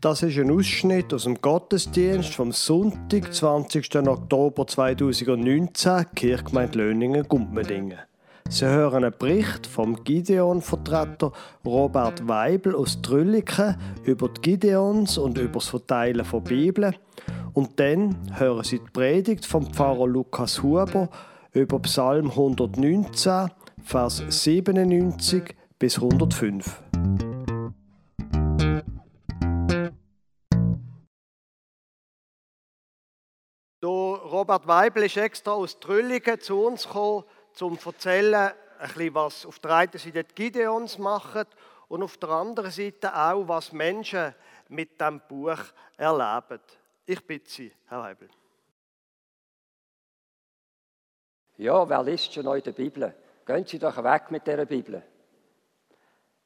Das ist ein Ausschnitt aus dem Gottesdienst vom Sonntag, 20. Oktober 2019, Kirchgemeinde Löningen-Gumpmedingen. Sie hören einen Bericht vom Gideon-Vertreter Robert Weibel aus Trülliken über die Gideons und über das Verteilen von Bibeln. Und dann hören Sie die Predigt vom Pfarrer Lukas Huber über Psalm 119, Vers 97 bis 105. Robert Weibel ist extra aus Trülligen zu uns gekommen, um zu erzählen, ein bisschen, was auf der einen Seite die Gideons machen und auf der anderen Seite auch, was Menschen mit diesem Buch erleben. Ich bitte Sie, Herr Weibel. Ja, wer liest schon in der Bibel? Gehen Sie doch weg mit dieser Bibel.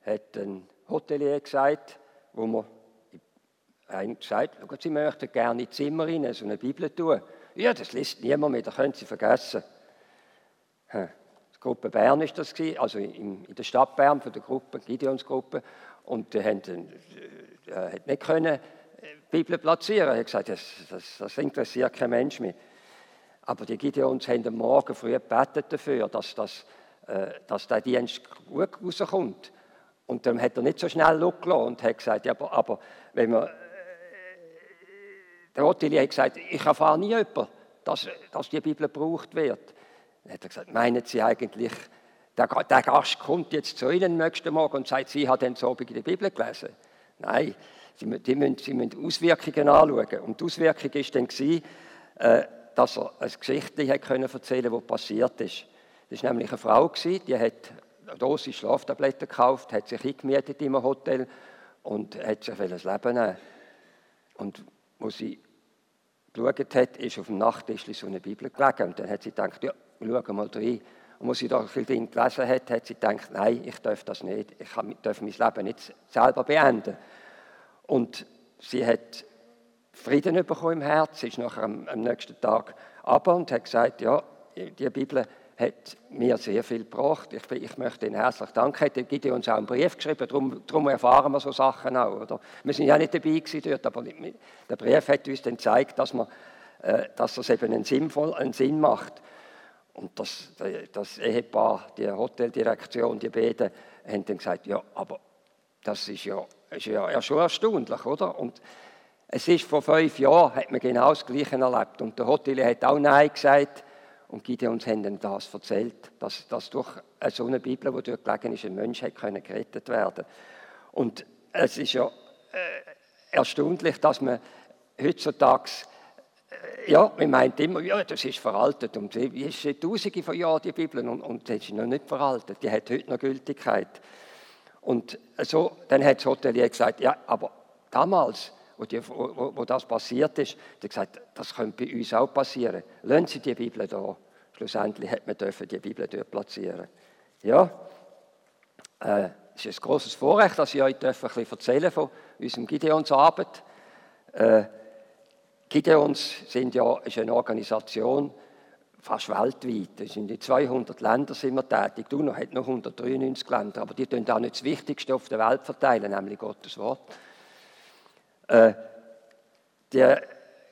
Hat ein Hotelier gesagt, wo man einem gesagt Sie möchten gerne in Zimmer rein, so eine Bibel tun. Ja, das liest niemand mehr, das können Sie vergessen. Die Gruppe Bern ist das also in der Stadt Bern von der Gruppe, Gideonsgruppe. Und die haben, äh, hat nicht können die äh, Bibel platzieren. Er hat gesagt, das, das, das interessiert kein Mensch mehr. Aber die Gideons haben am Morgen früh gebetet dafür, dass, das, äh, dass der Dienst gut rauskommt. Und dann hat er nicht so schnell losgelassen und hat gesagt, ja, aber, aber wenn man der Ottilie hat gesagt, ich erfahre nie jemanden, dass, dass die Bibel gebraucht wird. Dann hat er gesagt, meinen Sie eigentlich, der, der Gast kommt jetzt zu Ihnen nächsten Morgen und sagt, Sie haben so in die Bibel gelesen? Nein, Sie, die müssen, Sie müssen Auswirkungen anschauen. Und die Auswirkung war dann, gewesen, äh, dass er eine Geschichte hat können erzählen konnte, die passiert ist. Das war nämlich eine Frau, die hat eine Dosis Schlaftabletten gekauft, hat sich in einem Hotel und hat sich ein Leben nehmen. Und wo sie geschaut hat, ist auf dem Nachttisch so eine Bibel gelegen. Und dann hat sie gedacht, ja, schau mal rein. Und als sie da viel drin gelesen hat, hat sie gedacht, nein, ich darf das nicht. Ich darf mein Leben nicht selber beenden. Und sie hat Frieden bekommen im Herz, sie ist nachher am, am nächsten Tag aber und hat gesagt, ja, die Bibel hat mir sehr viel gebracht. Ich, ich möchte Ihnen herzlich danken. Er gibt uns auch einen Brief geschrieben, darum, darum, erfahren wir so Sachen auch. Oder? Wir sind ja nicht dabei gewesen dort, aber der Brief hat uns dann gezeigt, dass, man, äh, dass das eben einen, sinnvoll, einen Sinn macht. Und das, das Ehepaar, die Hoteldirektion, die beiden, haben dann gesagt, ja, aber das ist ja, ist ja, ja schon erstaunlich, oder? Und es ist vor fünf Jahren, hat man genau das Gleiche erlebt. Und der Hotelier hat auch Nein gesagt. Und Gideons haben ihm das erzählt, dass, dass durch so eine Bibel, die dort gelegen ist, ein Mensch hätte gerettet werden Und es ist ja äh, erstaunlich, dass man heutzutage, äh, ja, man meint immer, ja, das ist veraltet. Und die ist seit tausende von Jahren, die Bibel, und, und das ist noch nicht veraltet. Die hat heute noch Gültigkeit. Und so, dann hat das Hotelier gesagt, ja, aber damals, wo, die, wo, wo das passiert ist, hat gesagt, das könnte bei uns auch passieren. Lassen Sie die Bibel da. Schlussendlich hat man dürfen die Bibel dort platzieren. Ja, äh, es ist ein großes Vorrecht, dass ich euch ein bisschen erzählen von unserem Gideonsabend. Äh, Gideons sind ja, ist eine Organisation, fast weltweit. sind in 200 Ländern sind wir tätig. Die UNO hat noch 193 Länder, aber die tun auch nicht das Wichtigste auf der Welt verteilen, nämlich Gottes Wort. Äh, die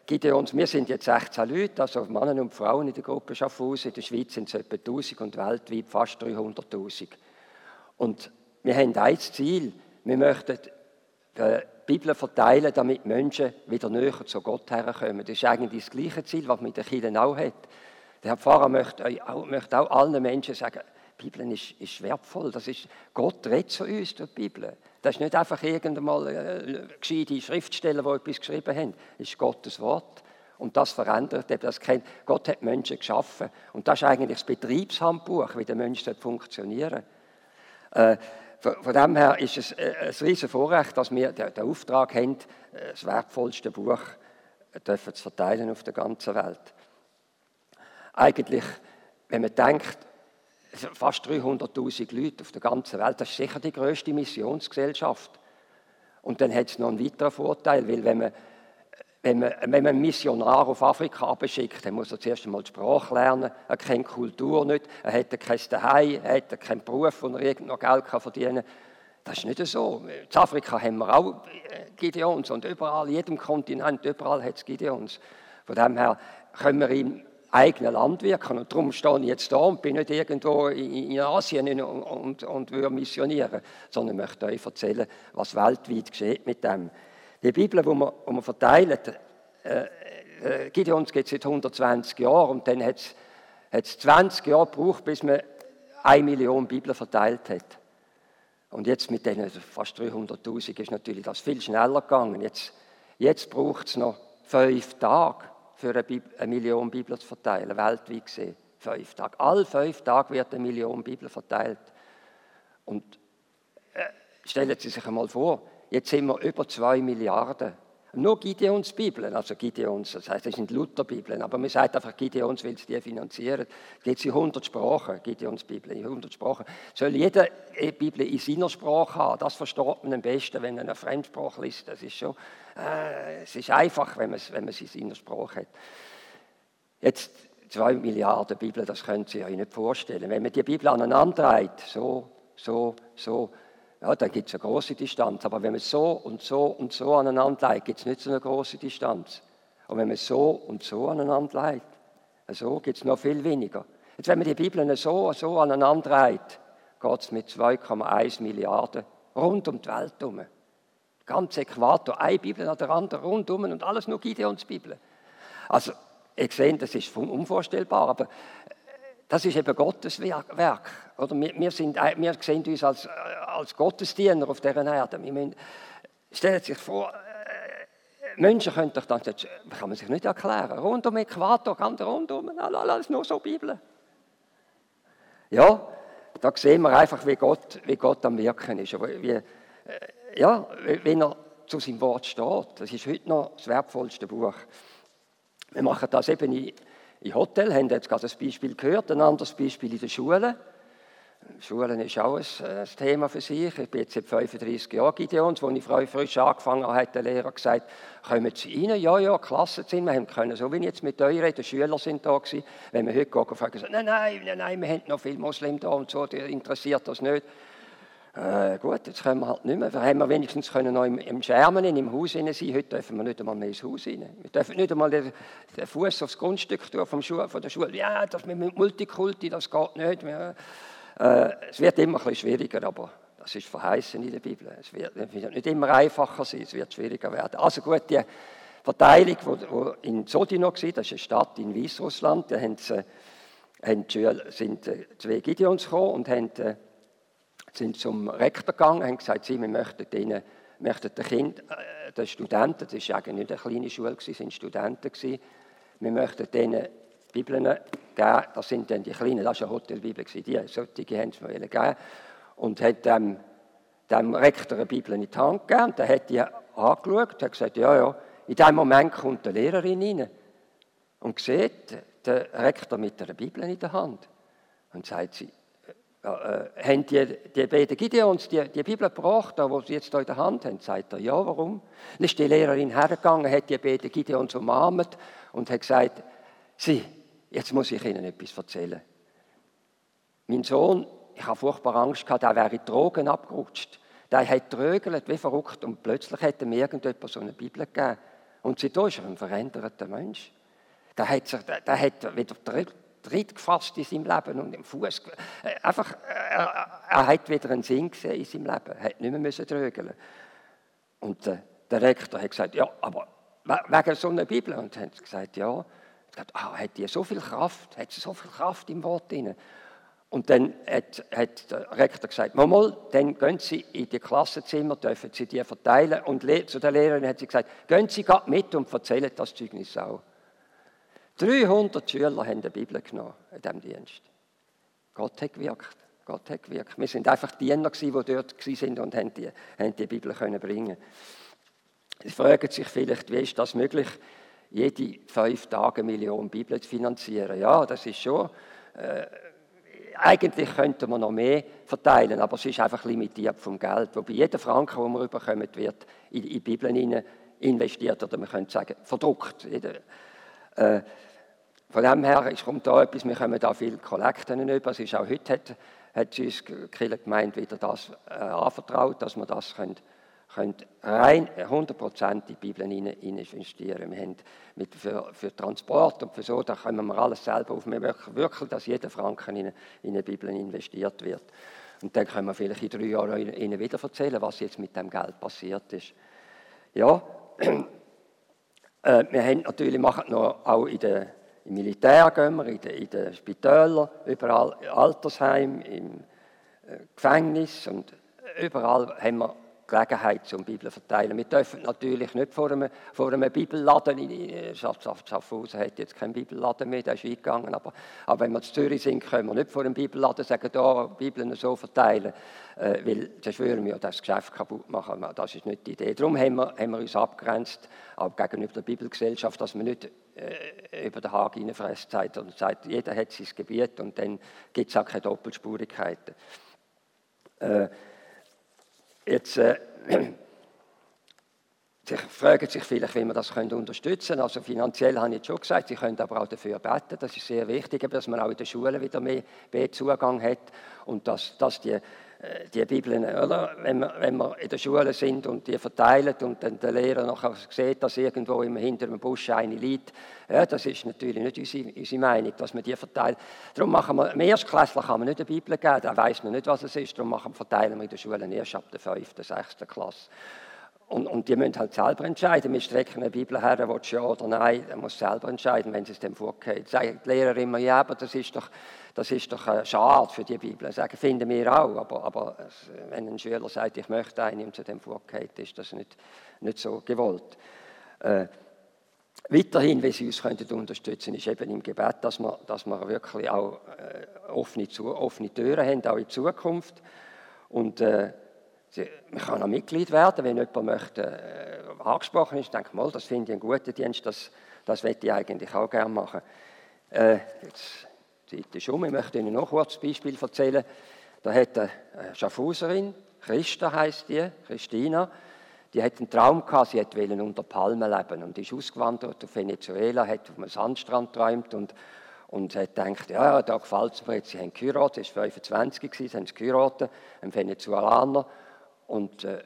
Gideons, wir sind jetzt 16 Leute, also Männer und Frauen in der Gruppe Schaffhausen. In der Schweiz sind es etwa 1000 und weltweit fast 300.000. Und wir haben ein Ziel. Wir möchten die Bibel verteilen, damit Menschen wieder näher zu Gott herkommen. Das ist eigentlich das gleiche Ziel, was mit den Kindern auch hat. Der Herr Pfarrer möchte auch, möchte auch allen Menschen sagen, die Bibel ist, ist wertvoll. Das ist, Gott redet zu uns durch die Bibel. Das ist nicht einfach irgendein äh, gescheite Schriftsteller, die etwas geschrieben haben. Das ist Gottes Wort. Und das verändert eben das kennt. Gott hat Menschen geschaffen. Und das ist eigentlich das Betriebshandbuch, wie der Mensch funktionieren äh, von dem her ist es äh, ein riesiges Vorrecht, dass wir den Auftrag haben, äh, das wertvollste Buch zu verteilen auf der ganzen Welt. Eigentlich, wenn man denkt, fast 300.000 Leute auf der ganzen Welt. Das ist sicher die größte Missionsgesellschaft. Und dann hat es noch einen weiteren Vorteil, weil wenn man, wenn man, wenn man einen Missionar auf Afrika abschickt, dann muss er zuerst einmal die Sprache lernen, er kennt die Kultur nicht, er hat kein Zuhause, er hat keinen Beruf, wo er noch Geld verdienen kann. Das ist nicht so. In Afrika haben wir auch äh, Gideons und überall, jedem Kontinent, überall hat es Gideons. Von dem her können wir im eigenen Land wirken. Und darum stehe ich jetzt da und bin nicht irgendwo in Asien und, und, und will missionieren, sondern möchte euch erzählen, was weltweit geschieht mit dem. Die Bibel, die wir, die wir verteilen, äh, äh, Gideons geht seit 120 Jahren und dann hat es 20 Jahre gebraucht, bis man eine Million Bibeln verteilt hat. Und jetzt mit den fast 300.000 ist natürlich das viel schneller gegangen. Jetzt, jetzt braucht es noch fünf Tage für eine, Bibel, Million Bibeln zu verteilen, weltweit gesehen. Fünf Tage. Alle fünf Tage wird eine Million Bibeln verteilt. Und äh, stellen Sie sich einmal vor, jetzt sind wir über zwei Milliarden nur Gideons Bibeln, also Gideons, das heißt, das sind Lutherbibeln, aber man sagt einfach Gideons, weil sie die finanzieren. Es in 100 Sprachen, Gideons Bibel in 100 Sprachen. Soll jede Bibel in seiner Sprache haben, das versteht man am besten, wenn man eine Fremdsprache liest. Das ist schon, äh, es ist einfach, wenn man, es, wenn in seiner Sprache hat. Jetzt zwei Milliarden Bibeln, das können Sie sich nicht vorstellen. Wenn man die Bibel aneinander reiht, so, so, so, ja, dann gibt es eine große Distanz. Aber wenn man so und so und so aneinander legt, gibt es nicht so eine große Distanz. Und wenn man so und so aneinander legt, so gibt es noch viel weniger. Jetzt, wenn man die Bibel so und so aneinander reiht, geht es mit 2,1 Milliarden rund um die Welt herum. Ganz Äquator, eine Bibel nach der anderen rundum und alles nur Gideons Bibel. Also, ich sehe, das ist unvorstellbar, aber das ist eben Gottes Werk. Oder wir, wir, sind, wir sehen uns als, als Gottesdiener auf dieser Erde. Wir müssen, stellt sich vor, äh, Menschen können doch das nicht, kann man sich nicht erklären. Rund um Äquator, ganz rundum, alles nur so Bibel. Ja, da sehen wir einfach, wie Gott, wie Gott am Wirken ist. Wie, äh, ja, wenn er zu seinem Wort steht. Das ist heute noch das wertvollste Buch. Wir machen das eben in im Hotel, haben jetzt gerade ein Beispiel gehört, ein anderes Beispiel in der Schule. Schulen ist auch ein, ein, Thema für sich. Ich bin jetzt seit 35 Jahren Gideons, als ich frisch angefangen habe, hat der Lehrer gesagt, kommen Sie rein? Ja, ja, Klassenzimmer. Wir haben können, so wie ich jetzt mit euch rede, die Schüler sind da gewesen. Wenn wir heute gehen, fragen sie, nein, nein, nein, nein, wir haben noch viele Muslimen da und so, die interessiert das nicht. Äh, gut, jetzt können wir halt nicht mehr. Wir haben wir wenigstens können noch im, im Schermen, im Haus sein. Heute dürfen wir nicht einmal mehr ins Haus rein. Wir dürfen nicht einmal den, den Fuß aufs Grundstück tun vom Schu von der Schule. Ja, das mit Multikulti, das geht nicht. Mehr. Äh, es wird immer ein bisschen schwieriger, aber das ist verheißen in der Bibel. Es wird, nicht immer einfacher sein, es wird schwieriger werden. Also gut, die Verteilung, die in Sodino war, das ist eine Stadt in Weißrussland, da haben sie, Schüler, sind äh, zwei Gideons gekommen und haben äh, sind zum Rektor gegangen, haben gesagt, sie, wir möchten denen, möchten den Kind, den Studenten, das war eigentlich nicht eine kleine Schule, es waren Studenten, wir möchten denen Bibeln geben, das sind dann die kleinen, das war eine Hotelbibel, die solche haben sie mir gegeben, und hat dem, dem Rektor eine Bibel in die Hand gegeben, und der hat die angeschaut, und hat gesagt, ja, ja, in dem Moment kommt die Lehrerin rein und sieht den Rektor mit einer Bibel in der Hand und sagt sie, äh, haben die, die beiden Gideons die, die Bibel gebracht, die sie jetzt in der Hand haben? Sagt er, ja, warum? Dann ist die Lehrerin hergegangen, hat die beiden Gideons umarmt und hat gesagt, sie, jetzt muss ich Ihnen etwas erzählen. Mein Sohn, ich habe furchtbar Angst gehabt, er wäre in Drogen abgerutscht. Der hat trögelt wie verrückt und plötzlich hat mir irgendjemand so eine Bibel gegeben. Und seitdem ist er ein veränderter Mensch. Der hat, sich, der, der hat wieder Tritt gefasst in seinem Leben und im Fuß. Äh, einfach, er, er, hat wieder einen Sinn gesehen in seinem Leben. Er hat nicht mehr müssen trögeln. Und äh, der Rektor hat gesagt, ja, aber wegen so einer Bibel. Und er hat gesagt, ja. Hat, ah, hat die so viel Kraft, hat so viel Kraft im Wort drin. Und dann hat, hat, der Rektor gesagt, mal, dann gehen Sie in die Klassenzimmer, dürfen Sie die verteilen. Und zu der Lehrerin hat sie gesagt, gehen Sie mit und erzählen das Zeugnis auch. 300 Schüler haben die Bibel genommen in diesem Dienst. Gott hat gewirkt. Gott hat gewirkt. Wir sind einfach Diener, die dort waren und haben die, haben die Bibel können bringen Sie fragen sich vielleicht, wie ist das möglich, jede fünf Tage eine Million Bibel zu finanzieren? Ja, das ist schon. Äh, eigentlich könnte man noch mehr verteilen, aber es ist einfach limitiert vom Geld. Wobei jeder Franken, den wir bekommen, wird in, die Bibeln investiert oder man könnte sagen, verdruckt. Äh, von dem her ist, kommt da etwas, wir kommen da viele Kollekten über. Es ist auch heute hat hat uns Kirche gemeint wieder das äh, anvertraut, dass wir das können, können rein 100% in die Bibel investieren. Wir haben mit für, für Transport und für so, da können wir alles selber auf. Wir möchten wirklich, dass jeder Franken in, in eine Bibel investiert wird. Und dann können wir vielleicht in drei Jahren Ihnen wieder erzählen, was jetzt mit dem Geld passiert ist. Ja, äh, wir haben natürlich, machen noch auch in der, im Militär gehen wir, in den, in den Spitälern, überall Altersheim, im äh, Gefängnis und überall haben wir Gelegenheit zum Bibel verteilen. Wir dürfen natürlich nicht vor einem, vor einem Bibelladen, in Schaffhausen hat jetzt keinen Bibelladen mehr, der ist eingegangen, aber, aber wenn wir zu Zürich sind, können wir nicht vor einem Bibelladen sagen, da Bibeln so verteilen, äh, weil dann schwören wir das Geschäft kaputt machen. Das ist nicht die Idee. Darum haben wir, haben wir uns abgegrenzt, auch gegenüber der Bibelgesellschaft, dass wir nicht äh, über den Haag reinfressen sondern sagt, jeder hat sein Gebiet und dann gibt es auch keine Doppelspurigkeiten. Äh, Jetzt äh, Sie fragen sich vielleicht, wie man das unterstützen können. Also finanziell habe ich jetzt schon gesagt, Sie können aber auch dafür beten. Das ist sehr wichtig, dass man auch in den Schulen wieder mehr, Zugang hat und dass, dass die die Bibeln, oder? Wenn, wir, wenn wir in der Schule sind und die verteilen und dann der Lehrer nachher sieht, dass irgendwo immer hinter einem Busch eine liegt, ja, das ist natürlich nicht unsere, unsere Meinung, dass wir die verteilen. Darum machen wir, im Erstklässler kann man nicht eine Bibel geben, da weiß man nicht, was es ist, darum machen, verteilen wir in der Schule erst ab der 5., 6. Klasse. Und, und, die müssen halt selber entscheiden. Wir strecken eine Bibel her, willst du ja oder nein, er muss selber entscheiden, wenn sie es dem vorgeht. Sagen die Lehrer immer, ja, aber das ist doch, das ist doch äh, schade für die Bibel. Sagen, finden wir auch, aber, aber wenn ein Schüler sagt, ich möchte eine und zu dem vorgeht, ist das nicht, nicht so gewollt. Äh, weiterhin, wie Sie uns könnten unterstützen ist eben im Gebet, dass wir, dass wir wirklich auch äh, offene, offene Türen haben, auch in Zukunft. Und äh, man kann auch Mitglied werden, wenn jemand möchte, äh, angesprochen ist. Ich denke mal, das finde ich einen guten Dienst, das, das möchte ich eigentlich auch gerne machen. Äh, jetzt die Zeit ist um, ich möchte Ihnen noch ein Beispiel erzählen. Da hat eine Schaffhauserin, Christa heißt die, Christina, die hat einen Traum gehabt, sie wollte unter Palmen leben und ist ausgewandert auf Venezuela, hat auf einem Sandstrand geträumt und, und hat gedacht, ja, da gefällt es mir jetzt. Sie haben geheiratet, sie war 25, sie haben geheiratet, ein Venezuelaner und äh,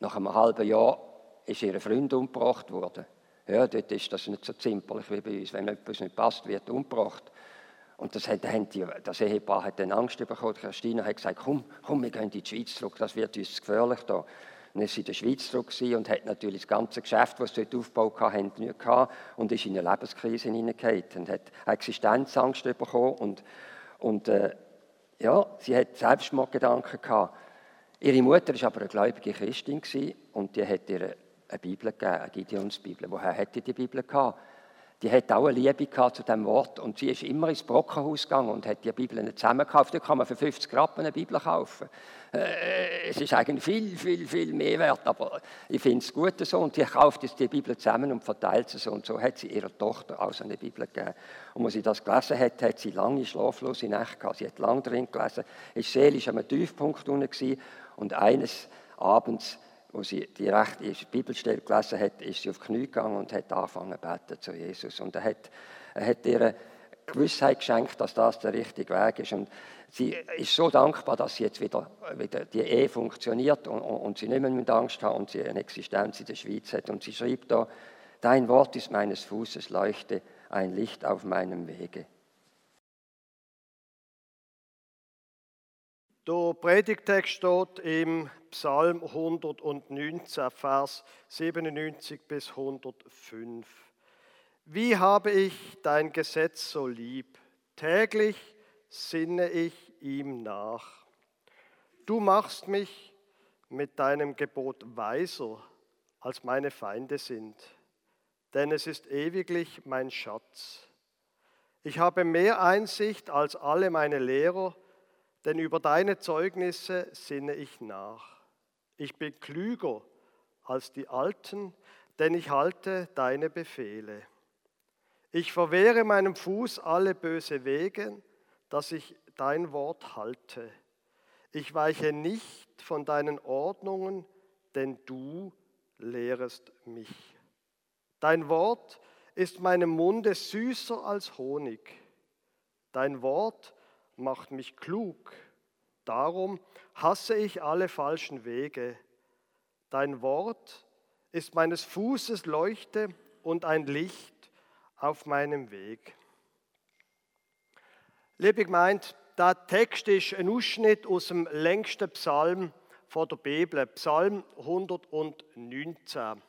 nach einem halben Jahr ist ihr Freund umgebracht worden. Ja, dort ist das nicht so zimperlich wie bei uns. Wenn etwas nicht passt, wird umgebracht. Und das, hat, das Ehepaar hat dann Angst bekommen. Christina hat gesagt, komm, komm, wir gehen in die Schweiz zurück, das wird uns gefährlich da. Dann ist sie in der Schweiz zurück und hat natürlich das ganze Geschäft, das sie dort aufgebaut hatten, nicht gehabt und ist in eine Lebenskrise hineingegangen und hat Existenzangst bekommen und, und äh, ja, sie hat Selbstmordgedanken gehabt. Ihre Mutter war aber eine gläubige Christin und die hat ihr eine Bibel gegeben, eine Gideonsbibel. Woher hätte die Bibel gehabt? Die hat auch eine Liebe zu diesem Wort und sie ist immer ins Brockenhaus gegangen und hat die Bibeln zusammengekauft. Da kann man für 50 Rappen eine Bibel kaufen. Äh, es ist eigentlich viel, viel, viel mehr wert, aber ich finde es gut so. Und die kauft jetzt die Bibel zusammen und verteilt sie so. Und so hat sie ihrer Tochter auch so eine Bibel gegeben. Und als sie das gelesen hat, hat sie lange schlaflose Nächte gehabt. Sie hat lange drin gelesen, ist seelisch am Tiefpunkt unten und eines Abends, wo sie die rechte Bibelstelle gelesen hat, ist sie auf die Knie gegangen und hat angefangen zu beten zu Jesus. Und er hat, er hat ihr Gewissheit geschenkt, dass das der richtige Weg ist. Und sie ist so dankbar, dass sie jetzt wieder, wieder die Ehe funktioniert und, und sie nicht mehr Angst hat und sie eine Existenz in der Schweiz hat. Und sie schrieb da, Dein Wort ist meines Fußes Leuchte, ein Licht auf meinem Wege. Der Predigtext steht im Psalm 119, Vers 97 bis 105. Wie habe ich dein Gesetz so lieb? Täglich sinne ich ihm nach. Du machst mich mit deinem Gebot weiser, als meine Feinde sind, denn es ist ewiglich mein Schatz. Ich habe mehr Einsicht als alle meine Lehrer, denn über deine Zeugnisse sinne ich nach. Ich bin klüger als die Alten, denn ich halte deine Befehle. Ich verwehre meinem Fuß alle böse Wege, dass ich dein Wort halte. Ich weiche nicht von deinen Ordnungen, denn du lehrest mich. Dein Wort ist meinem Munde süßer als Honig. Dein Wort macht mich klug Darum hasse ich alle falschen Wege. Dein Wort ist meines Fußes Leuchte und ein Licht auf meinem Weg. Liebe gemeint, der Text ist ein Ausschnitt aus dem längsten Psalm von der Bibel, Psalm 119.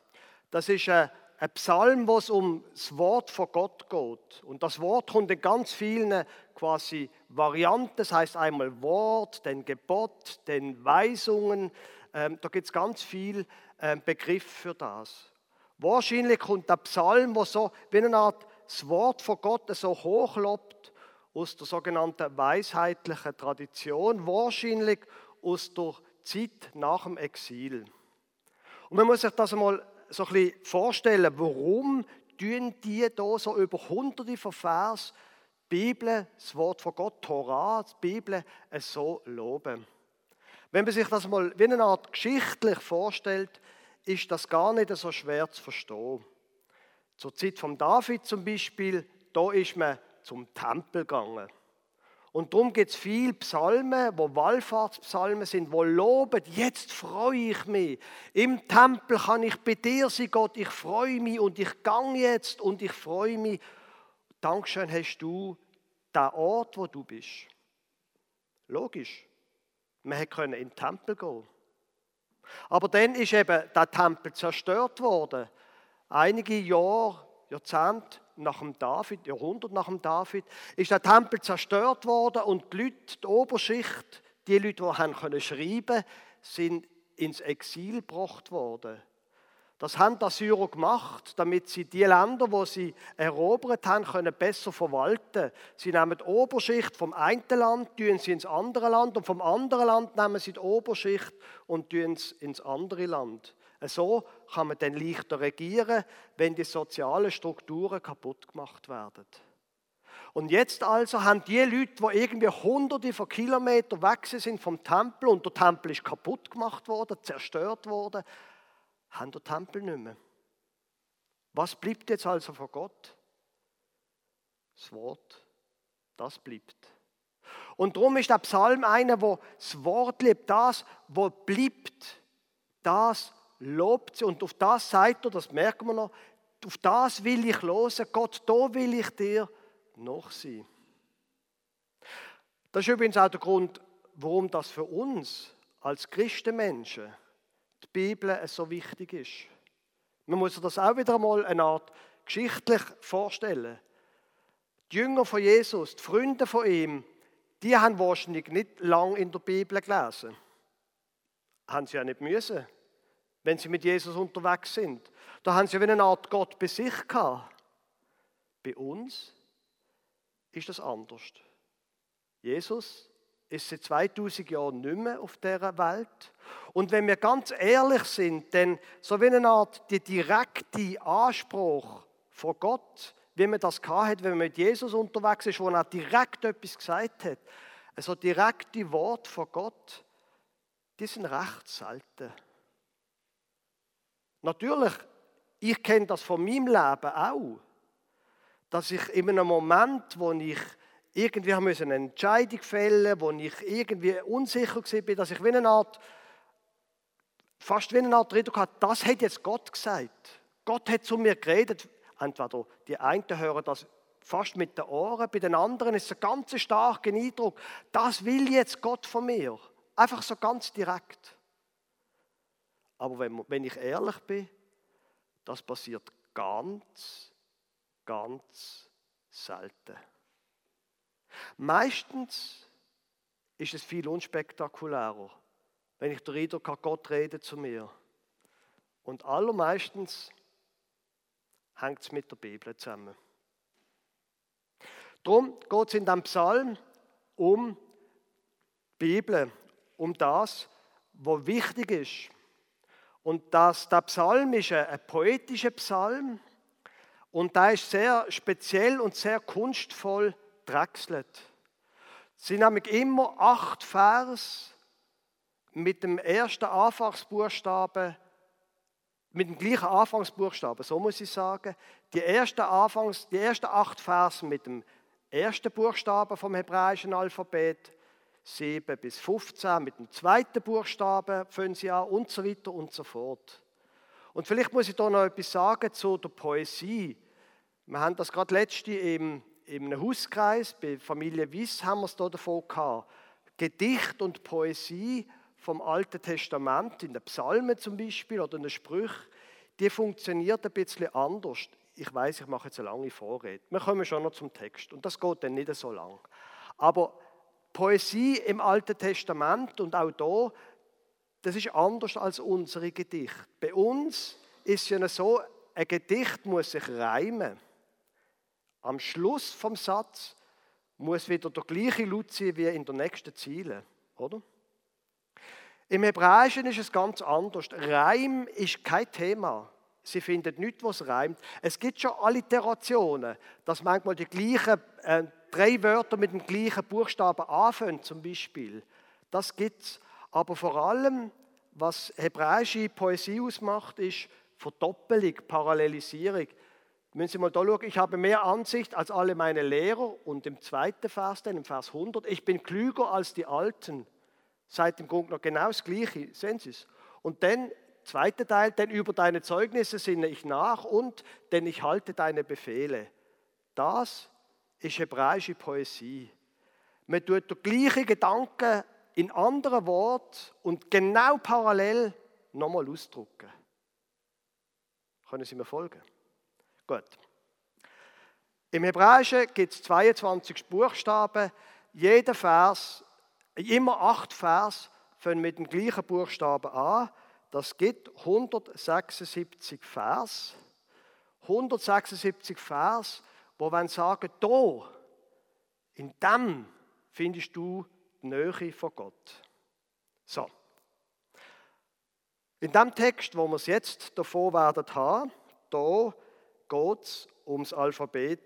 Das ist ein, ein Psalm, wo es um das Wort von Gott geht. Und das Wort kommt in ganz vielen quasi Varianten. Das heißt einmal Wort, dann Gebot, dann Weisungen. Ähm, da gibt es ganz viel ähm, Begriff für das. Wahrscheinlich kommt der Psalm, wo so wie eine Art das Wort von Gott so hochlobt aus der sogenannten weisheitlichen Tradition, wahrscheinlich aus der Zeit nach dem Exil. Und man muss sich das einmal so ein bisschen vorstellen, warum tun die da so über hunderte von Vers die Bibel, das Wort von Gott, Torah, die Bibel, so loben. Wenn man sich das mal wie eine Art geschichtlich vorstellt, ist das gar nicht so schwer zu verstehen. Zur Zeit von David zum Beispiel, da ist man zum Tempel gegangen. Und darum gibt es viele Psalmen, wo Wallfahrtspsalmen sind, wo loben, jetzt freue ich mich. Im Tempel kann ich bei dir sein, Gott, ich freue mich und ich gang jetzt und ich freue mich. Dankeschön hast du den Ort, wo du bist. Logisch. Man hätte in den Tempel gehen Aber dann ist eben der Tempel zerstört worden. Einige Jahre, Jahrzehnte nach dem David, Jahrhundert nach dem David, ist der Tempel zerstört worden und die Leute, die Oberschicht, die Leute, die haben können schreiben, sind ins Exil gebracht worden. Das haben die Assyrer gemacht, damit sie die Länder, wo sie erobert haben, können besser verwalten. Sie nehmen die Oberschicht vom einen Land, tun sie ins andere Land und vom anderen Land nehmen sie die Oberschicht und tun es ins andere Land. So kann man dann leichter regieren, wenn die sozialen Strukturen kaputt gemacht werden. Und jetzt also haben die Leute, die irgendwie hunderte von Kilometern weg sind vom Tempel und der Tempel ist kaputt gemacht worden, zerstört worden, haben den Tempel nicht mehr. Was bleibt jetzt also von Gott? Das Wort, das bleibt. Und darum ist der Psalm einer, wo das Wort liebt, das, wo bleibt, das lobt sie und auf das sagt er, das merken wir noch, auf das will ich losen, Gott, da will ich dir noch sein. Das ist übrigens auch der Grund, warum das für uns als Christenmenschen die Bibel so wichtig ist. Man muss sich das auch wieder einmal eine Art geschichtlich vorstellen. Die Jünger von Jesus, die Freunde von ihm, die haben wahrscheinlich nicht lang in der Bibel gelesen. Haben sie ja nicht müssen wenn sie mit Jesus unterwegs sind. Da haben sie wie eine Art Gott bei sich gehabt. Bei uns ist das anders. Jesus ist seit 2000 Jahren nicht mehr auf dieser Welt. Und wenn wir ganz ehrlich sind, dann so wie eine Art die direkte Anspruch vor Gott, wie man das hat, wenn man mit Jesus unterwegs ist, wo er direkt etwas gesagt hat, also direkte Wort von Gott, die sind recht selten. Natürlich, ich kenne das von meinem Leben auch, dass ich in einem Moment, wo ich irgendwie eine Entscheidung fällen wo ich irgendwie unsicher war, dass ich wie eine Art, fast wie eine Art Eindruck hatte, das hat jetzt Gott gesagt. Gott hat zu mir geredet. Entweder die einen hören das fast mit den Ohren, bei den anderen ist es ein ganz starker Eindruck, das will jetzt Gott von mir. Einfach so ganz direkt. Aber wenn, wenn ich ehrlich bin, das passiert ganz, ganz selten. Meistens ist es viel unspektakulärer, wenn ich den Eindruck Gott redet zu mir. Und allermeistens hängt es mit der Bibel zusammen. Darum geht es in diesem Psalm um die Bibel, um das, was wichtig ist und das, der Psalm ist ein, ein poetischer Psalm und da ist sehr speziell und sehr kunstvoll drechselt. Es sind nämlich immer acht Vers mit dem ersten Anfangsbuchstaben, mit dem gleichen Anfangsbuchstaben, so muss ich sagen. Die ersten, Anfangs, die ersten acht Vers mit dem ersten Buchstaben vom hebräischen Alphabet, 7 bis 15 mit dem zweiten Buchstaben fangen sie an und so weiter und so fort. Und vielleicht muss ich da noch etwas sagen zu der Poesie. Wir haben das gerade letzte im, im Hauskreis, bei Familie Wiss haben wir es da davon gehabt. Gedicht und Poesie vom Alten Testament, in den Psalmen zum Beispiel oder in den Sprüchen, die funktioniert ein bisschen anders. Ich weiß, ich mache jetzt eine lange Vorrede. Wir kommen schon noch zum Text und das geht dann nicht so lang. Aber Poesie im Alten Testament und auch da, das ist anders als unsere Gedichte. Bei uns ist es ja so, ein Gedicht muss sich reimen. Am Schluss vom Satz muss wieder der gleiche Laut sein wie in der nächsten Ziele, oder? Im Hebräischen ist es ganz anders. Reim ist kein Thema. Sie finden nichts, was reimt. Es gibt schon Alliterationen, dass manchmal die gleichen äh, drei Wörter mit dem gleichen Buchstaben anfangen, zum Beispiel. Das gibt es. Aber vor allem, was hebräische Poesie ausmacht, ist Verdoppelung, Parallelisierung. Wenn Sie mal da schauen, ich habe mehr Ansicht als alle meine Lehrer und im zweiten Vers, dann im Vers 100, ich bin klüger als die Alten. Seid im Grunde noch genau das Gleiche, sehen Sie es. Und dann Zweiter Teil, denn über deine Zeugnisse sinne ich nach und denn ich halte deine Befehle. Das ist hebräische Poesie. Man tut den gleichen Gedanken in anderen Worten und genau parallel nochmal ausdrucken. Können Sie mir folgen? Gut. Im Hebräischen gibt es 22 Buchstaben. Jeder Vers, immer acht Vers, fangen mit dem gleichen Buchstaben an das gibt 176 Vers. 176 Vers, wo wir sagen, da, in dem findest du die Nähe von Gott. So. In dem Text, wo wir es jetzt davor werden haben, da geht es ums Alphabet,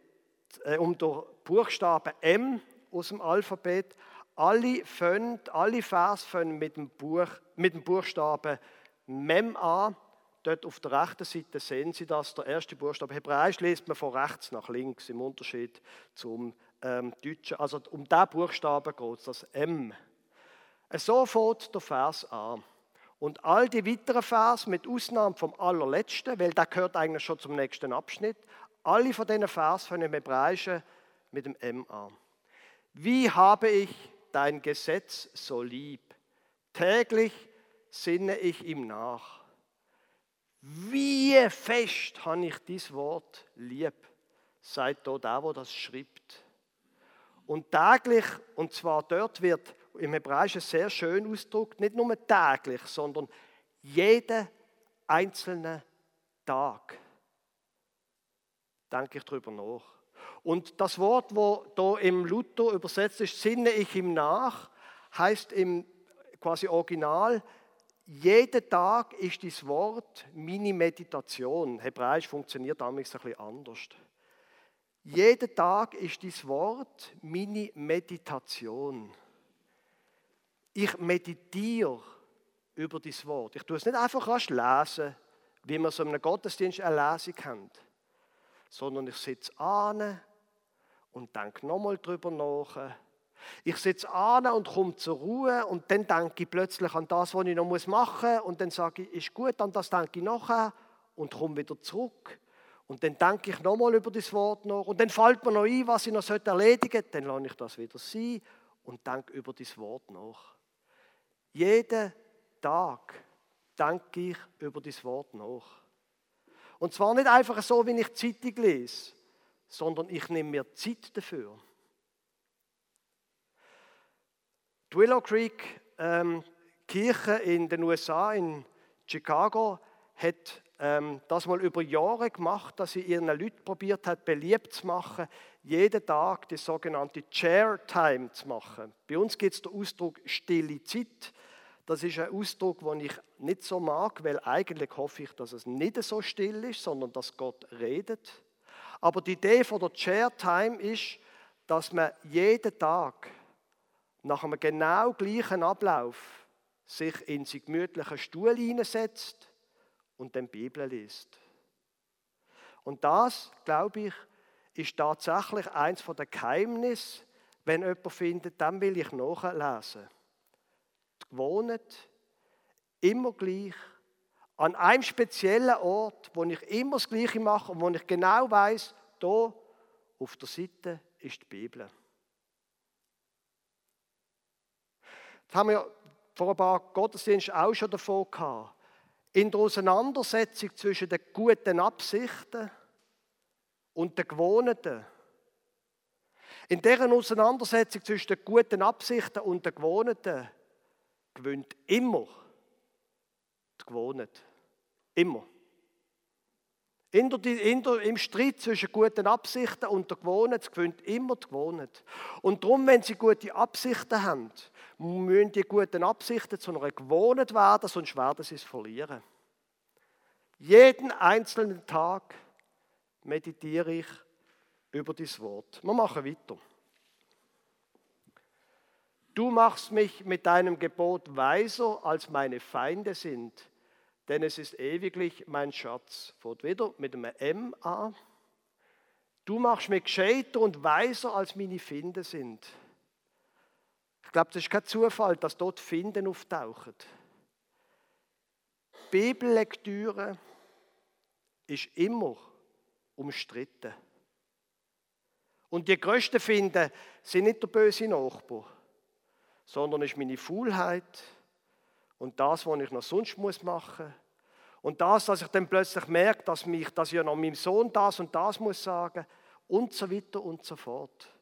äh, um den Buchstaben M aus dem Alphabet. Alle, fangen, alle Vers fangen mit dem, Buch, mit dem Buchstaben Mem an. Dort auf der rechten Seite sehen Sie das, der erste Buchstabe. Hebräisch liest man von rechts nach links im Unterschied zum ähm, Deutschen. Also um diesen Buchstaben geht es, das M. So fängt der Vers an. Und all die weiteren Vers, mit Ausnahme vom allerletzten, weil der gehört eigentlich schon zum nächsten Abschnitt, alle von diesen Vers von dem Hebräischen mit dem M an. Wie habe ich dein Gesetz so lieb? Täglich sinne ich ihm nach. Wie fest habe ich dieses Wort lieb, sagt da der, wo das schreibt. Und täglich, und zwar dort wird im Hebräischen sehr schön ausgedrückt, nicht nur täglich, sondern jeden einzelnen Tag. Denke ich darüber nach. Und das Wort, wo da im Luther übersetzt ist, sinne ich ihm nach, heißt im quasi Original, jeden Tag ist das Wort meine Meditation. Hebräisch funktioniert damals ein bisschen anders. Jeden Tag ist das Wort meine Meditation. Ich meditiere über das Wort. Ich tue es nicht einfach erst lesen, wie man so in einem Gottesdienst eine Lesung kennt, sondern ich sitze an und denke nochmal drüber nach ich sitze an und komme zur Ruhe und dann denke ich plötzlich an das, was ich noch machen muss und dann sage ich, ist gut, an das denke ich nachher und komme wieder zurück. Und dann denke ich nochmal über das Wort nach und dann fällt mir noch ein, was ich noch erledigen sollte. Dann lasse ich das wieder sein und denke über das Wort nach. Jeden Tag denke ich über das Wort nach. Und zwar nicht einfach so, wie ich Zeitung lese, sondern ich nehme mir Zeit dafür. Die Willow Creek ähm, Kirche in den USA, in Chicago, hat ähm, das mal über Jahre gemacht, dass sie ihren Leuten probiert hat, beliebt zu machen, jeden Tag die sogenannte Chair Time zu machen. Bei uns gibt es den Ausdruck stille Zeit. Das ist ein Ausdruck, den ich nicht so mag, weil eigentlich hoffe ich, dass es nicht so still ist, sondern dass Gott redet. Aber die Idee von der Chair Time ist, dass man jeden Tag nach einem genau gleichen Ablauf sich in seinen gemütlichen Stuhl hineinsetzt und dann die Bibel liest. Und das, glaube ich, ist tatsächlich eins der Geheimnisse, wenn jemand findet, dann will ich nachlesen. Gewohnt, immer gleich, an einem speziellen Ort, wo ich immer das Gleiche mache und wo ich genau weiß, da auf der Seite ist die Bibel. Das haben wir vor ein paar Gottesdiensten auch schon davon gehabt. In der Auseinandersetzung zwischen den guten Absichten und den Gewohnten. In deren Auseinandersetzung zwischen den guten Absichten und den Gewohnten gewinnt immer die Gewohnte. Immer. In der, in der, Im Streit zwischen guten Absichten und der Gewohnheit gewinnt immer die Gewohnheit. Und darum, wenn Sie gute Absichten haben, müssen die guten Absichten zu einer Gewohnheit werden, sonst werden Sie es verlieren. Jeden einzelnen Tag meditiere ich über dieses Wort. Wir machen weiter. Du machst mich mit deinem Gebot weiser, als meine Feinde sind denn es ist ewiglich mein Schatz. Fort wieder mit einem M an. Du machst mich gescheiter und weiser, als meine Finde sind. Ich glaube, das ist kein Zufall, dass dort Finden auftauchen. Bibellektüre ist immer umstritten. Und die größten Finden sind nicht der böse Nachbar, sondern ist meine Faulheit, und das, was ich noch sonst muss machen und das, dass ich dann plötzlich merke, dass, mich, dass ich noch meinem Sohn das und das muss sagen und so weiter und so fort.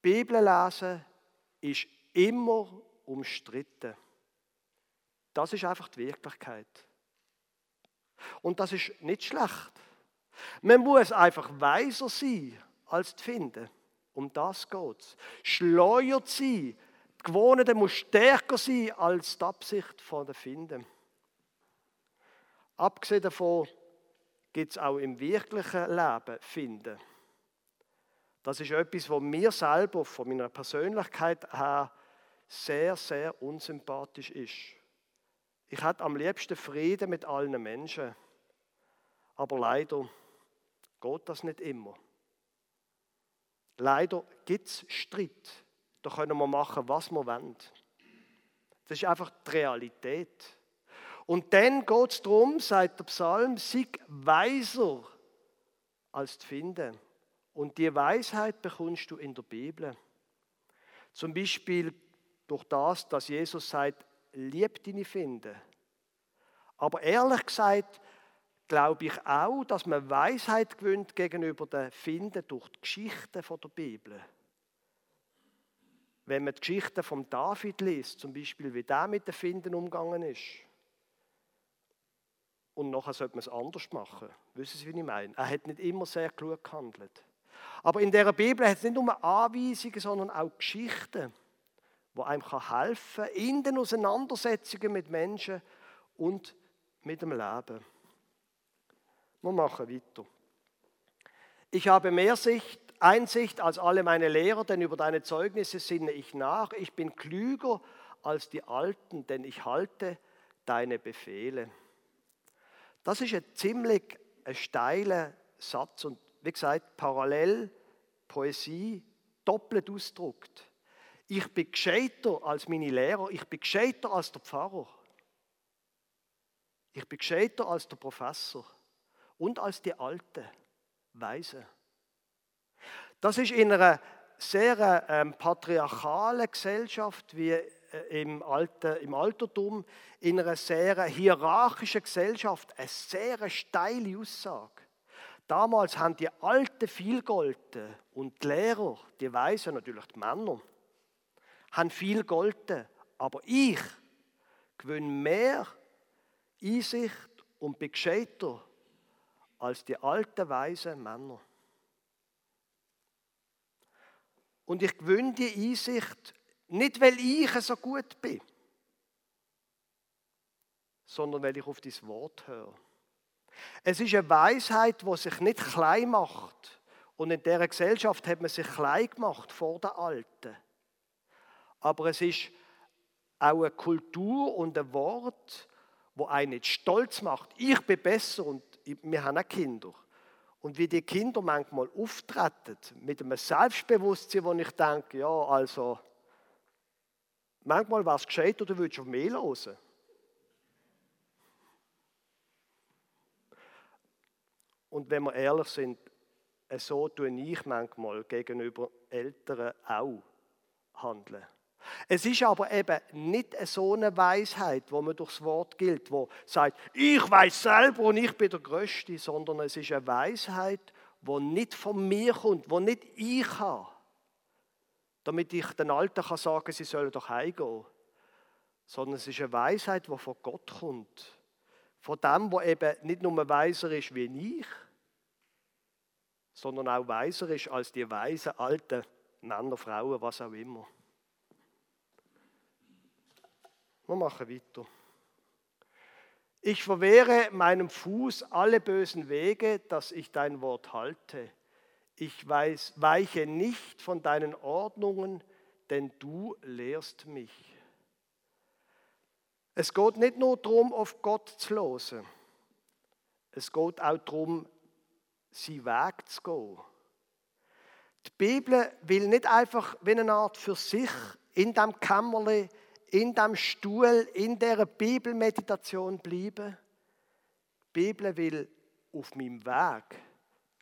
Bibel lesen ist immer umstritten. Das ist einfach die Wirklichkeit. Und das ist nicht schlecht. Man muss einfach weiser sein als die Finden. Um das geht es. Schleuer sein die Gewohnheit muss stärker sein als die Absicht von der Finden. Abgesehen davon gibt es auch im wirklichen Leben Finden. Das ist etwas, was mir selber von meiner Persönlichkeit her sehr, sehr unsympathisch ist. Ich hätte am liebsten Frieden mit allen Menschen. Aber leider geht das nicht immer. Leider gibt es Streit da können wir machen, was wir wollen. Das ist einfach die Realität. Und dann geht es darum, sagt der Psalm, sei weiser als zu finden. Und die Weisheit bekommst du in der Bibel. Zum Beispiel durch das, dass Jesus sagt, lieb deine Finde. Aber ehrlich gesagt, glaube ich auch, dass man Weisheit gewinnt gegenüber den Finden durch die Geschichten der Bibel. Wenn man die Geschichte von David liest, zum Beispiel, wie der mit den Finden umgegangen ist, und nachher sollte man es anders machen. Wissen Sie, wie ich meine? Er hat nicht immer sehr klug gehandelt. Aber in der Bibel hat es nicht nur Anweisungen, sondern auch Geschichten, die einem helfen kann in den Auseinandersetzungen mit Menschen und mit dem Leben. Wir machen weiter. Ich habe mehr Sicht Einsicht als alle meine Lehrer, denn über deine Zeugnisse sinne ich nach. Ich bin klüger als die Alten, denn ich halte deine Befehle. Das ist ein ziemlich steiler Satz und wie gesagt, parallel Poesie doppelt ausdruckt. Ich bin gescheiter als meine Lehrer, ich bin gescheiter als der Pfarrer. Ich bin gescheiter als der Professor und als die Alte, Weise. Das ist in einer sehr ähm, patriarchalen Gesellschaft wie äh, im, Alten, im Altertum, in einer sehr hierarchischen Gesellschaft, eine sehr steile Aussage. Damals haben die Alten viel golden und die Lehrer, die Weisen, natürlich die Männer, haben viel golden. Aber ich gewinne mehr Einsicht und bin gescheiter als die alten, weisen Männer. Und ich gewöhne die Einsicht nicht, weil ich so gut bin, sondern weil ich auf das Wort höre. Es ist eine Weisheit, die sich nicht klein macht. Und in dieser Gesellschaft hat man sich klein gemacht vor der Alten. Aber es ist auch eine Kultur und ein Wort, wo einen nicht stolz macht. Ich bin besser und wir haben auch Kinder. Und wie die Kinder manchmal auftreten, mit einem Selbstbewusstsein, wo ich denke, ja, also, manchmal war es gescheit oder würdest du auf mich hören. Und wenn wir ehrlich sind, so tue ich manchmal gegenüber Eltern auch handeln. Es ist aber eben nicht so eine Weisheit, wo man durchs Wort gilt, wo sagt, ich weiß selber und ich bin der Größte, sondern es ist eine Weisheit, wo nicht von mir kommt, wo nicht ich habe, damit ich den Alten kann sagen, sie sollen doch heimgehen, sondern es ist eine Weisheit, die von Gott kommt, von dem, wo eben nicht nur weiser ist wie ich, sondern auch weiser ist als die weisen alten Männer, Frauen, was auch immer. Wir machen weiter. Ich verwehre meinem Fuß alle bösen Wege, dass ich dein Wort halte. Ich weiß, weiche nicht von deinen Ordnungen, denn du lehrst mich. Es geht nicht nur darum, auf Gott zu losen. Es geht auch darum, sie Weg zu gehen. Die Bibel will nicht einfach wie eine Art für sich in dem Kämmerle in dem Stuhl, in der Bibelmeditation bleiben. Die Bibel will auf meinem Weg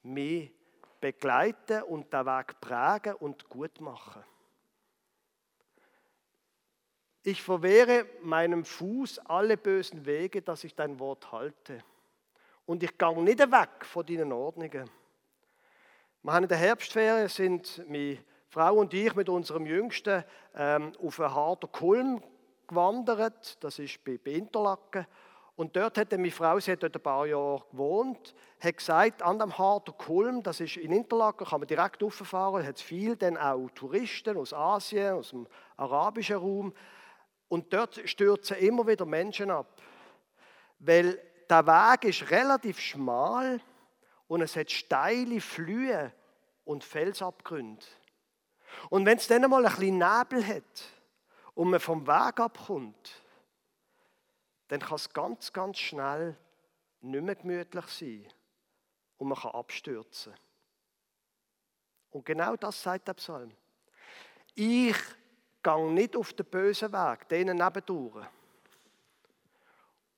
mich begleiten und den Weg prägen und gut machen. Ich verwehre meinem Fuß alle bösen Wege, dass ich dein Wort halte. Und ich gehe nicht weg von deinen Ordnungen. Wir haben in der Herbstferien sind wir Frau und ich mit unserem Jüngsten ähm, auf einen harten Kulm gewandert. Das ist bei, Interlaken. Und dort hat meine Frau, sie hat dort ein paar Jahre gewohnt, hat gesagt, an dem harten Kulm, das ist in Interlaken, kann man direkt rauffahren, hat viel dann auch Touristen aus Asien, aus dem arabischen Raum. Und dort stürzen immer wieder Menschen ab. Weil der Weg ist relativ schmal und es hat steile Flühe und Felsabgründe. Und wenn es dann mal ein bisschen Nebel hat und man vom Weg abkommt, dann kann es ganz, ganz schnell nicht mehr gemütlich sein und man kann abstürzen. Und genau das sagt der Psalm. Ich gehe nicht auf den bösen Weg, denen nebendurch.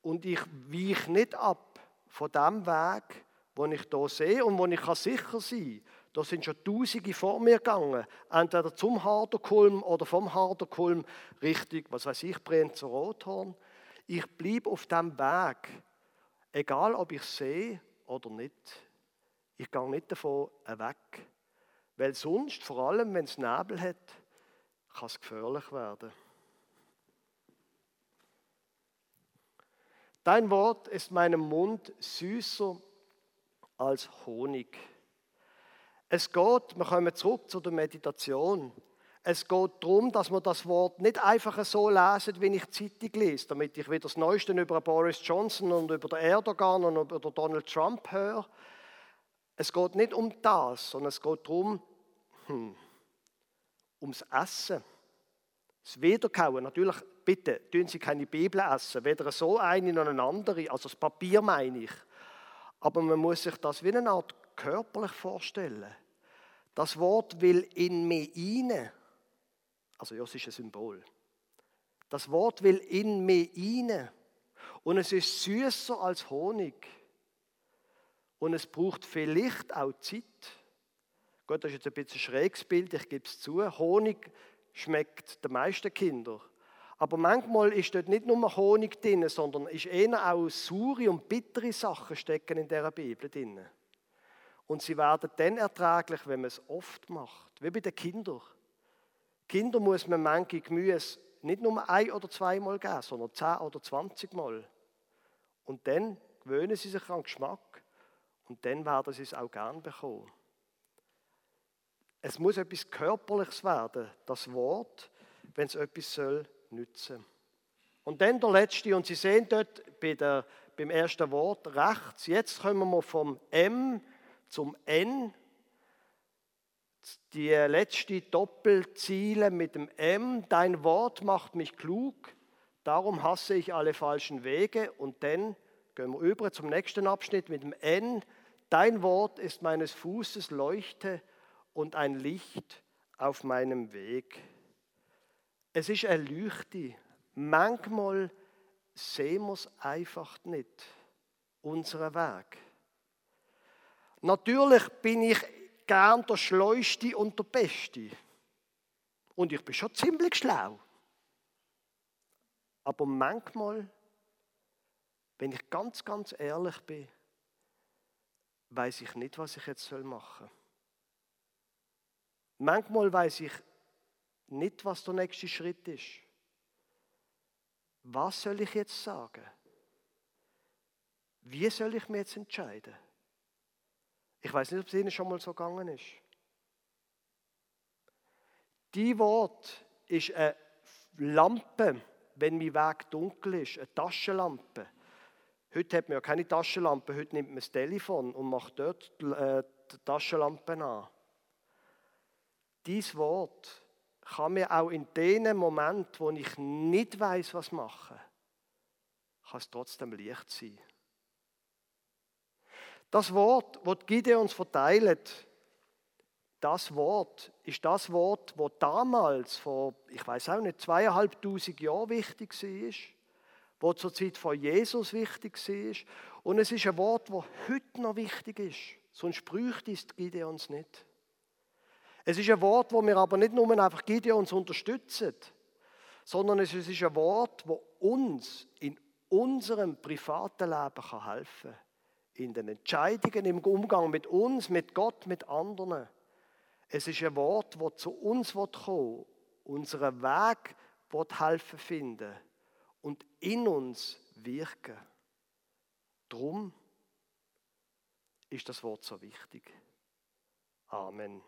Und ich weiche nicht ab von dem Weg, den ich hier sehe und wo ich sicher sein kann, da sind schon Tausende vor mir gegangen, entweder zum Harderkulm oder vom Harderkulm Richtung, was weiß ich, Brenn zu Rothorn. Ich bleibe auf dem Weg, egal ob ich sehe oder nicht. Ich gehe nicht davon weg, weil sonst, vor allem wenn es Nebel hat, kann es gefährlich werden. Dein Wort ist meinem Mund süßer als Honig. Es geht, wir kommen zurück zu der Meditation. Es geht darum, dass wir das Wort nicht einfach so lesen, wie ich Zeitung lese, damit ich wieder das Neueste über Boris Johnson und über Erdogan und über Donald Trump höre. Es geht nicht um das, sondern es geht darum, hm, ums Essen. Das Wiederkauen. Natürlich, bitte, tun Sie keine Bibel essen. Weder so eine noch eine andere. Also das Papier meine ich. Aber man muss sich das wie eine Art körperlich vorstellen. Das Wort will in mich rein. Also ja, es ist ein Symbol. Das Wort will in mich rein. Und es ist süßer als Honig. Und es braucht vielleicht auch Zeit. Gut, das ist jetzt ein bisschen ein schräges Bild, ich gebe es zu. Honig schmeckt den meisten Kindern. Aber manchmal ist dort nicht nur Honig drin, sondern ist eher auch saure und bittere Sachen stecken in dieser Bibel drin. Und sie werden dann erträglich, wenn man es oft macht, wie bei den Kindern. Kinder muss man manche Gemüse nicht nur ein- oder zweimal geben, sondern zehn oder zwanzig Mal. Und dann gewöhnen sie sich an den Geschmack und dann werden sie es auch gern bekommen. Es muss etwas Körperliches werden, das Wort, wenn es etwas soll nützen. Und dann der letzte, und Sie sehen dort bei der, beim ersten Wort rechts, jetzt kommen wir vom M zum N. Die letzte Doppelziele mit dem M. Dein Wort macht mich klug, darum hasse ich alle falschen Wege. Und dann gehen wir über zum nächsten Abschnitt mit dem N. Dein Wort ist meines Fußes Leuchte und ein Licht auf meinem Weg. Es ist ein Leuchte. Manchmal sehen wir es einfach nicht, unseren Weg. Natürlich bin ich gern der Schleuste und der Beste. Und ich bin schon ziemlich schlau. Aber manchmal, wenn ich ganz, ganz ehrlich bin, weiß ich nicht, was ich jetzt machen soll. Manchmal weiß ich nicht, was der nächste Schritt ist. Was soll ich jetzt sagen? Wie soll ich mich jetzt entscheiden? Ich weiß nicht, ob es Ihnen schon mal so gegangen ist. Die Wort ist eine Lampe, wenn mein Weg dunkel ist, eine Taschenlampe. Heute hat man ja keine Taschenlampe, heute nimmt man das Telefon und macht dort die äh, Taschenlampe an. Dies Wort kann mir auch in dem Moment, wo ich nicht weiß, was machen, kann es trotzdem Licht sein. Das Wort, das Gideons verteilt, das Wort ist das Wort, wo damals vor, ich weiß auch nicht, zweieinhalbtausend Jahren wichtig war wo zur Zeit von Jesus wichtig war. Und es ist ein Wort, das heute noch wichtig ist. Sonst bräuchte es Gideons nicht. Es ist ein Wort, wo wir aber nicht nur einfach Gideons unterstützen, sondern es ist ein Wort, wo uns in unserem privaten Leben helfen kann. In den Entscheidungen, im Umgang mit uns, mit Gott, mit anderen. Es ist ein Wort, das zu uns kommen unseren Weg helfen finden und in uns wirken. Drum ist das Wort so wichtig. Amen.